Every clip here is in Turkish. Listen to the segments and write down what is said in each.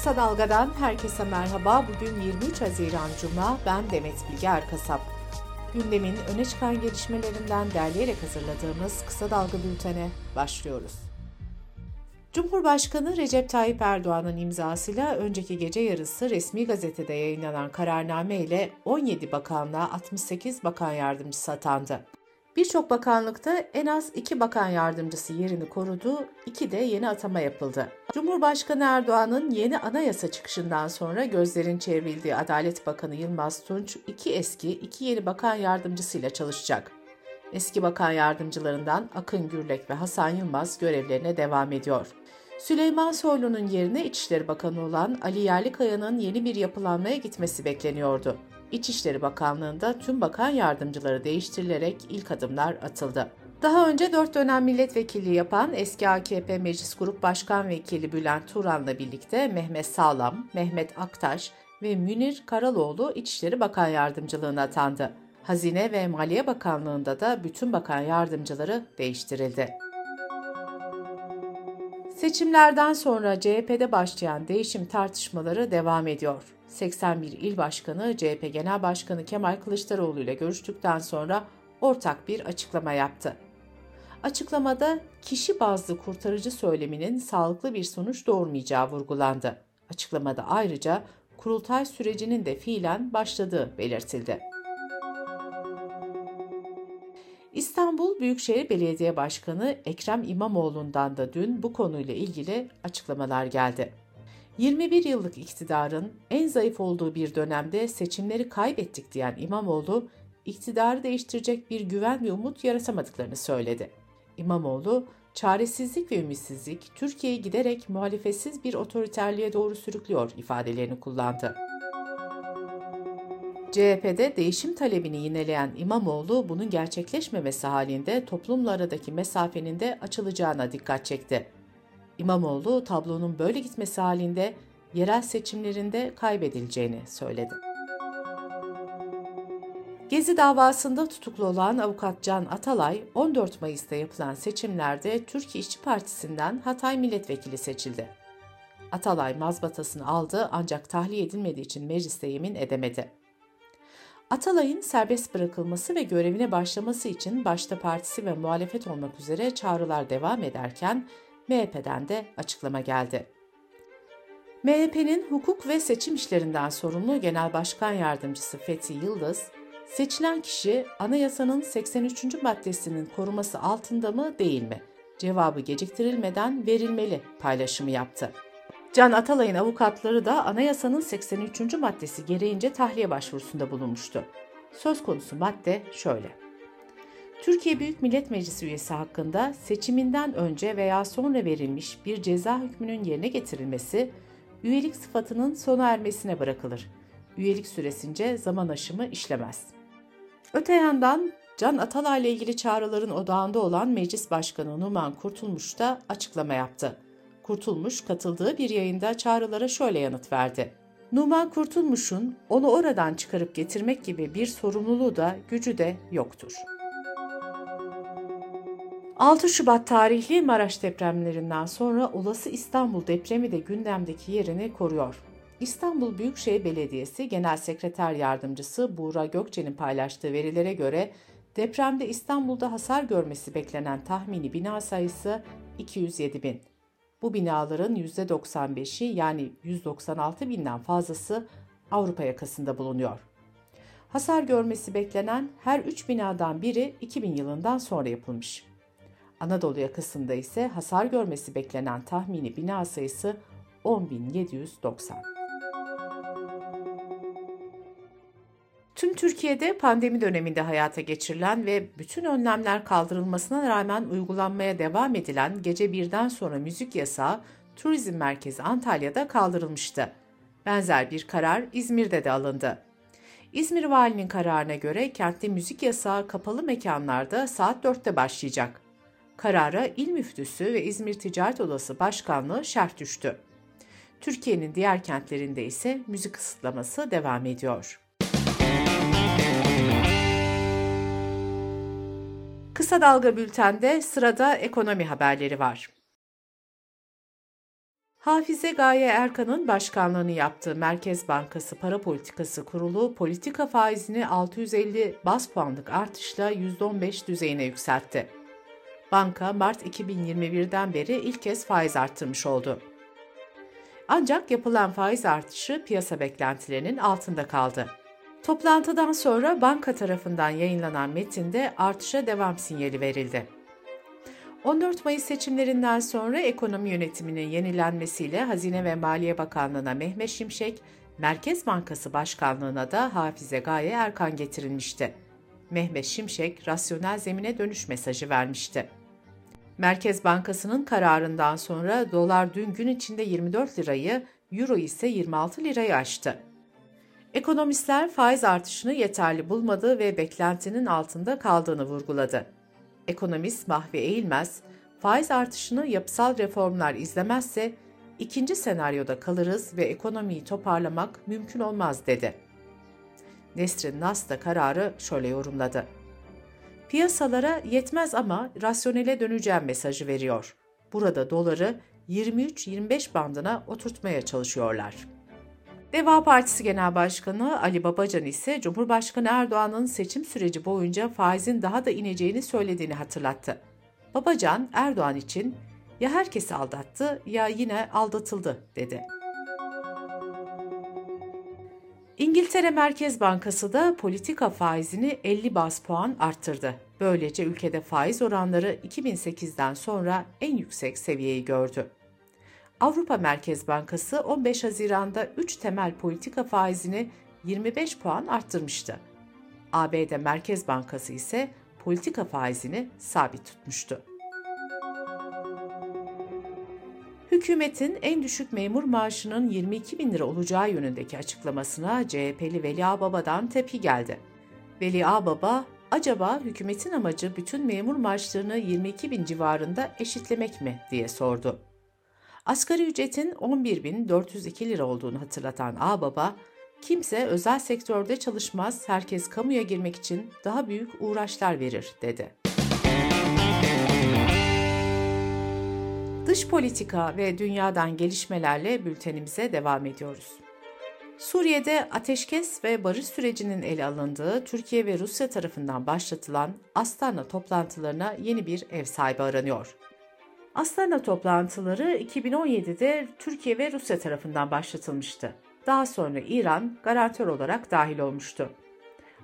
Kısa Dalga'dan herkese merhaba. Bugün 23 Haziran Cuma. Ben Demet Bilge Erkasap. Gündemin öne çıkan gelişmelerinden derleyerek hazırladığımız Kısa Dalga bültene başlıyoruz. Cumhurbaşkanı Recep Tayyip Erdoğan'ın imzasıyla önceki gece yarısı resmi gazetede yayınlanan kararname ile 17 bakanlığa 68 bakan yardımcısı atandı. Birçok bakanlıkta en az iki bakan yardımcısı yerini korudu, iki de yeni atama yapıldı. Cumhurbaşkanı Erdoğan'ın yeni anayasa çıkışından sonra gözlerin çevrildiği Adalet Bakanı Yılmaz Tunç, iki eski, iki yeni bakan yardımcısıyla çalışacak. Eski bakan yardımcılarından Akın Gürlek ve Hasan Yılmaz görevlerine devam ediyor. Süleyman Soylu'nun yerine İçişleri Bakanı olan Ali Yerlikaya'nın yeni bir yapılanmaya gitmesi bekleniyordu. İçişleri Bakanlığı'nda tüm bakan yardımcıları değiştirilerek ilk adımlar atıldı. Daha önce 4 dönem milletvekilliği yapan eski AKP Meclis Grup Başkan Vekili Bülent Turan'la birlikte Mehmet Sağlam, Mehmet Aktaş ve Münir Karaloğlu İçişleri Bakan Yardımcılığına atandı. Hazine ve Maliye Bakanlığı'nda da bütün bakan yardımcıları değiştirildi. Seçimlerden sonra CHP'de başlayan değişim tartışmaları devam ediyor. 81 il başkanı CHP Genel Başkanı Kemal Kılıçdaroğlu ile görüştükten sonra ortak bir açıklama yaptı. Açıklamada kişi bazlı kurtarıcı söyleminin sağlıklı bir sonuç doğurmayacağı vurgulandı. Açıklamada ayrıca kurultay sürecinin de fiilen başladığı belirtildi. İstanbul Büyükşehir Belediye Başkanı Ekrem İmamoğlu'ndan da dün bu konuyla ilgili açıklamalar geldi. 21 yıllık iktidarın en zayıf olduğu bir dönemde seçimleri kaybettik diyen İmamoğlu, iktidarı değiştirecek bir güven ve umut yaratamadıklarını söyledi. İmamoğlu, çaresizlik ve ümitsizlik Türkiye'yi giderek muhalefetsiz bir otoriterliğe doğru sürüklüyor ifadelerini kullandı. CHP'de değişim talebini yineleyen İmamoğlu bunun gerçekleşmemesi halinde toplumla aradaki mesafenin de açılacağına dikkat çekti. İmamoğlu tablonun böyle gitmesi halinde yerel seçimlerinde kaybedileceğini söyledi. Gezi davasında tutuklu olan avukat Can Atalay, 14 Mayıs'ta yapılan seçimlerde Türkiye İşçi Partisi'nden Hatay Milletvekili seçildi. Atalay mazbatasını aldı ancak tahliye edilmediği için mecliste yemin edemedi. Atalay'ın serbest bırakılması ve görevine başlaması için başta partisi ve muhalefet olmak üzere çağrılar devam ederken MHP'den de açıklama geldi. MHP'nin hukuk ve seçim işlerinden sorumlu Genel Başkan Yardımcısı Fethi Yıldız, seçilen kişi anayasanın 83. maddesinin koruması altında mı değil mi? Cevabı geciktirilmeden verilmeli paylaşımı yaptı. Can Atalay'ın avukatları da anayasanın 83. maddesi gereğince tahliye başvurusunda bulunmuştu. Söz konusu madde şöyle. Türkiye Büyük Millet Meclisi üyesi hakkında seçiminden önce veya sonra verilmiş bir ceza hükmünün yerine getirilmesi, üyelik sıfatının sona ermesine bırakılır. Üyelik süresince zaman aşımı işlemez. Öte yandan Can Atalay ile ilgili çağrıların odağında olan Meclis Başkanı Numan Kurtulmuş da açıklama yaptı. Kurtulmuş katıldığı bir yayında çağrılara şöyle yanıt verdi. Numan Kurtulmuş'un onu oradan çıkarıp getirmek gibi bir sorumluluğu da gücü de yoktur. 6 Şubat tarihli Maraş depremlerinden sonra olası İstanbul depremi de gündemdeki yerini koruyor. İstanbul Büyükşehir Belediyesi Genel Sekreter Yardımcısı Buğra Gökçe'nin paylaştığı verilere göre depremde İstanbul'da hasar görmesi beklenen tahmini bina sayısı 207 bin. Bu binaların %95'i yani 196 binden fazlası Avrupa yakasında bulunuyor. Hasar görmesi beklenen her 3 binadan biri 2000 yılından sonra yapılmış. Anadolu yakasında ise hasar görmesi beklenen tahmini bina sayısı 10.790. Tüm Türkiye'de pandemi döneminde hayata geçirilen ve bütün önlemler kaldırılmasına rağmen uygulanmaya devam edilen gece birden sonra müzik yasağı Turizm Merkezi Antalya'da kaldırılmıştı. Benzer bir karar İzmir'de de alındı. İzmir Valinin kararına göre kentte müzik yasağı kapalı mekanlarda saat 4'te başlayacak. Karara İl Müftüsü ve İzmir Ticaret Odası Başkanlığı şerh düştü. Türkiye'nin diğer kentlerinde ise müzik kısıtlaması devam ediyor. Kısa Dalga Bülten'de sırada ekonomi haberleri var. Hafize Gaye Erkan'ın başkanlığını yaptığı Merkez Bankası Para Politikası Kurulu politika faizini 650 bas puanlık artışla %15 düzeyine yükseltti. Banka Mart 2021'den beri ilk kez faiz arttırmış oldu. Ancak yapılan faiz artışı piyasa beklentilerinin altında kaldı. Toplantıdan sonra banka tarafından yayınlanan metinde artışa devam sinyali verildi. 14 Mayıs seçimlerinden sonra ekonomi yönetiminin yenilenmesiyle Hazine ve Maliye Bakanlığı'na Mehmet Şimşek, Merkez Bankası Başkanlığı'na da Hafize Gaye Erkan getirilmişti. Mehmet Şimşek, rasyonel zemine dönüş mesajı vermişti. Merkez Bankası'nın kararından sonra dolar dün gün içinde 24 lirayı, euro ise 26 lirayı aştı. Ekonomistler faiz artışını yeterli bulmadı ve beklentinin altında kaldığını vurguladı. Ekonomist Mahvi Eğilmez, faiz artışını yapısal reformlar izlemezse ikinci senaryoda kalırız ve ekonomiyi toparlamak mümkün olmaz dedi. Nesrin Nas da kararı şöyle yorumladı. Piyasalara yetmez ama rasyonele döneceğim mesajı veriyor. Burada doları 23-25 bandına oturtmaya çalışıyorlar. Deva Partisi Genel Başkanı Ali Babacan ise Cumhurbaşkanı Erdoğan'ın seçim süreci boyunca faizin daha da ineceğini söylediğini hatırlattı. Babacan, Erdoğan için ya herkesi aldattı ya yine aldatıldı dedi. İngiltere Merkez Bankası da politika faizini 50 bas puan arttırdı. Böylece ülkede faiz oranları 2008'den sonra en yüksek seviyeyi gördü. Avrupa Merkez Bankası 15 Haziran'da 3 temel politika faizini 25 puan arttırmıştı. ABD Merkez Bankası ise politika faizini sabit tutmuştu. Hükümetin en düşük memur maaşının 22 bin lira olacağı yönündeki açıklamasına CHP'li Veli Ağbaba'dan tepki geldi. Veli Ağbaba, acaba hükümetin amacı bütün memur maaşlarını 22 bin civarında eşitlemek mi diye sordu. Asgari ücretin 11.402 lira olduğunu hatırlatan Ağbaba, kimse özel sektörde çalışmaz, herkes kamuya girmek için daha büyük uğraşlar verir, dedi. Dış politika ve dünyadan gelişmelerle bültenimize devam ediyoruz. Suriye'de ateşkes ve barış sürecinin ele alındığı Türkiye ve Rusya tarafından başlatılan Astana toplantılarına yeni bir ev sahibi aranıyor. Astana toplantıları 2017'de Türkiye ve Rusya tarafından başlatılmıştı. Daha sonra İran garantör olarak dahil olmuştu.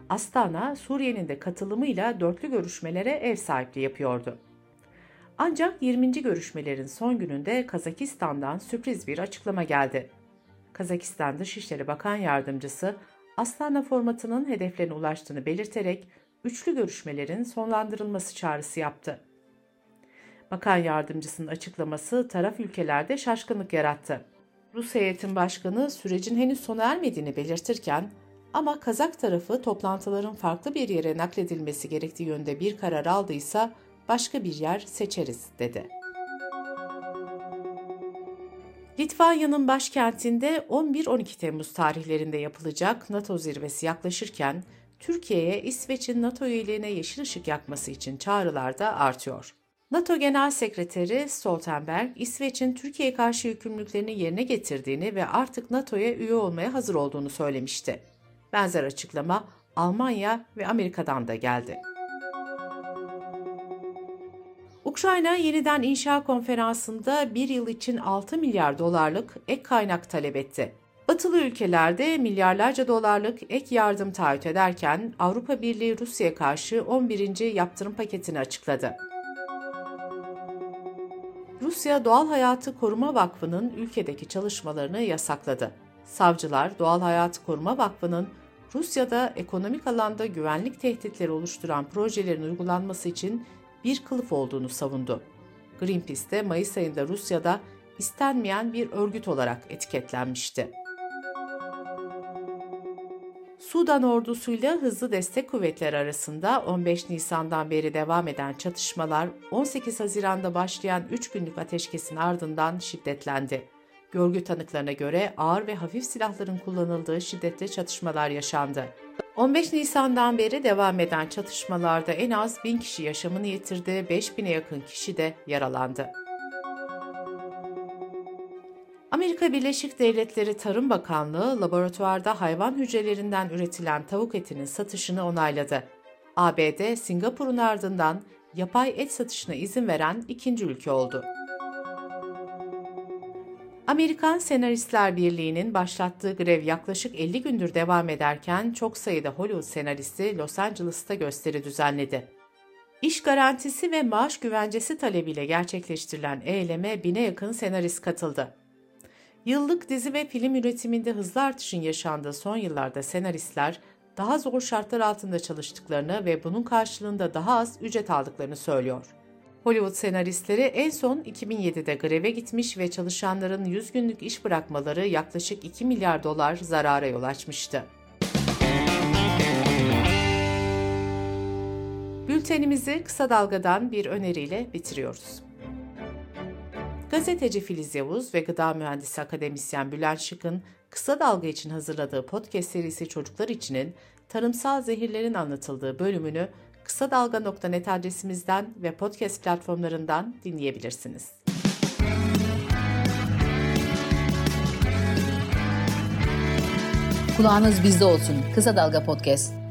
Astana, Suriye'nin de katılımıyla dörtlü görüşmelere ev sahipliği yapıyordu. Ancak 20. görüşmelerin son gününde Kazakistan'dan sürpriz bir açıklama geldi. Kazakistan Dışişleri Bakan Yardımcısı, Astana formatının hedeflerine ulaştığını belirterek üçlü görüşmelerin sonlandırılması çağrısı yaptı. Bakan yardımcısının açıklaması taraf ülkelerde şaşkınlık yarattı. Rus heyetin başkanı sürecin henüz sona ermediğini belirtirken ama Kazak tarafı toplantıların farklı bir yere nakledilmesi gerektiği yönde bir karar aldıysa başka bir yer seçeriz dedi. Litvanya'nın başkentinde 11-12 Temmuz tarihlerinde yapılacak NATO zirvesi yaklaşırken Türkiye'ye İsveç'in NATO üyeliğine yeşil ışık yakması için çağrılar da artıyor. NATO Genel Sekreteri Stoltenberg, İsveç'in Türkiye'ye karşı yükümlülüklerini yerine getirdiğini ve artık NATO'ya üye olmaya hazır olduğunu söylemişti. Benzer açıklama Almanya ve Amerika'dan da geldi. Ukrayna yeniden inşa konferansında bir yıl için 6 milyar dolarlık ek kaynak talep etti. Batılı ülkelerde milyarlarca dolarlık ek yardım taahhüt ederken Avrupa Birliği Rusya'ya karşı 11. yaptırım paketini açıkladı. Rusya Doğal Hayatı Koruma Vakfı'nın ülkedeki çalışmalarını yasakladı. Savcılar Doğal Hayatı Koruma Vakfı'nın Rusya'da ekonomik alanda güvenlik tehditleri oluşturan projelerin uygulanması için bir kılıf olduğunu savundu. Greenpeace de Mayıs ayında Rusya'da istenmeyen bir örgüt olarak etiketlenmişti. Sudan ordusuyla hızlı destek kuvvetleri arasında 15 Nisan'dan beri devam eden çatışmalar 18 Haziran'da başlayan 3 günlük ateşkesin ardından şiddetlendi. Görgü tanıklarına göre ağır ve hafif silahların kullanıldığı şiddetli çatışmalar yaşandı. 15 Nisan'dan beri devam eden çatışmalarda en az 1000 kişi yaşamını yitirdi, 5000'e yakın kişi de yaralandı. Amerika Birleşik Devletleri Tarım Bakanlığı laboratuvarda hayvan hücrelerinden üretilen tavuk etinin satışını onayladı. ABD, Singapur'un ardından yapay et satışına izin veren ikinci ülke oldu. Amerikan Senaristler Birliği'nin başlattığı grev yaklaşık 50 gündür devam ederken çok sayıda Hollywood senaristi Los Angeles'ta gösteri düzenledi. İş garantisi ve maaş güvencesi talebiyle gerçekleştirilen eyleme bine yakın senarist katıldı. Yıllık dizi ve film üretiminde hızlı artışın yaşandığı son yıllarda senaristler daha zor şartlar altında çalıştıklarını ve bunun karşılığında daha az ücret aldıklarını söylüyor. Hollywood senaristleri en son 2007'de greve gitmiş ve çalışanların 100 günlük iş bırakmaları yaklaşık 2 milyar dolar zarara yol açmıştı. Bültenimizi kısa dalgadan bir öneriyle bitiriyoruz. Gazeteci Filiz Yavuz ve gıda mühendisi akademisyen Bülent Şık'ın kısa dalga için hazırladığı podcast serisi Çocuklar İçin'in tarımsal zehirlerin anlatıldığı bölümünü kısa dalga.net adresimizden ve podcast platformlarından dinleyebilirsiniz. Kulağınız bizde olsun. Kısa Dalga Podcast.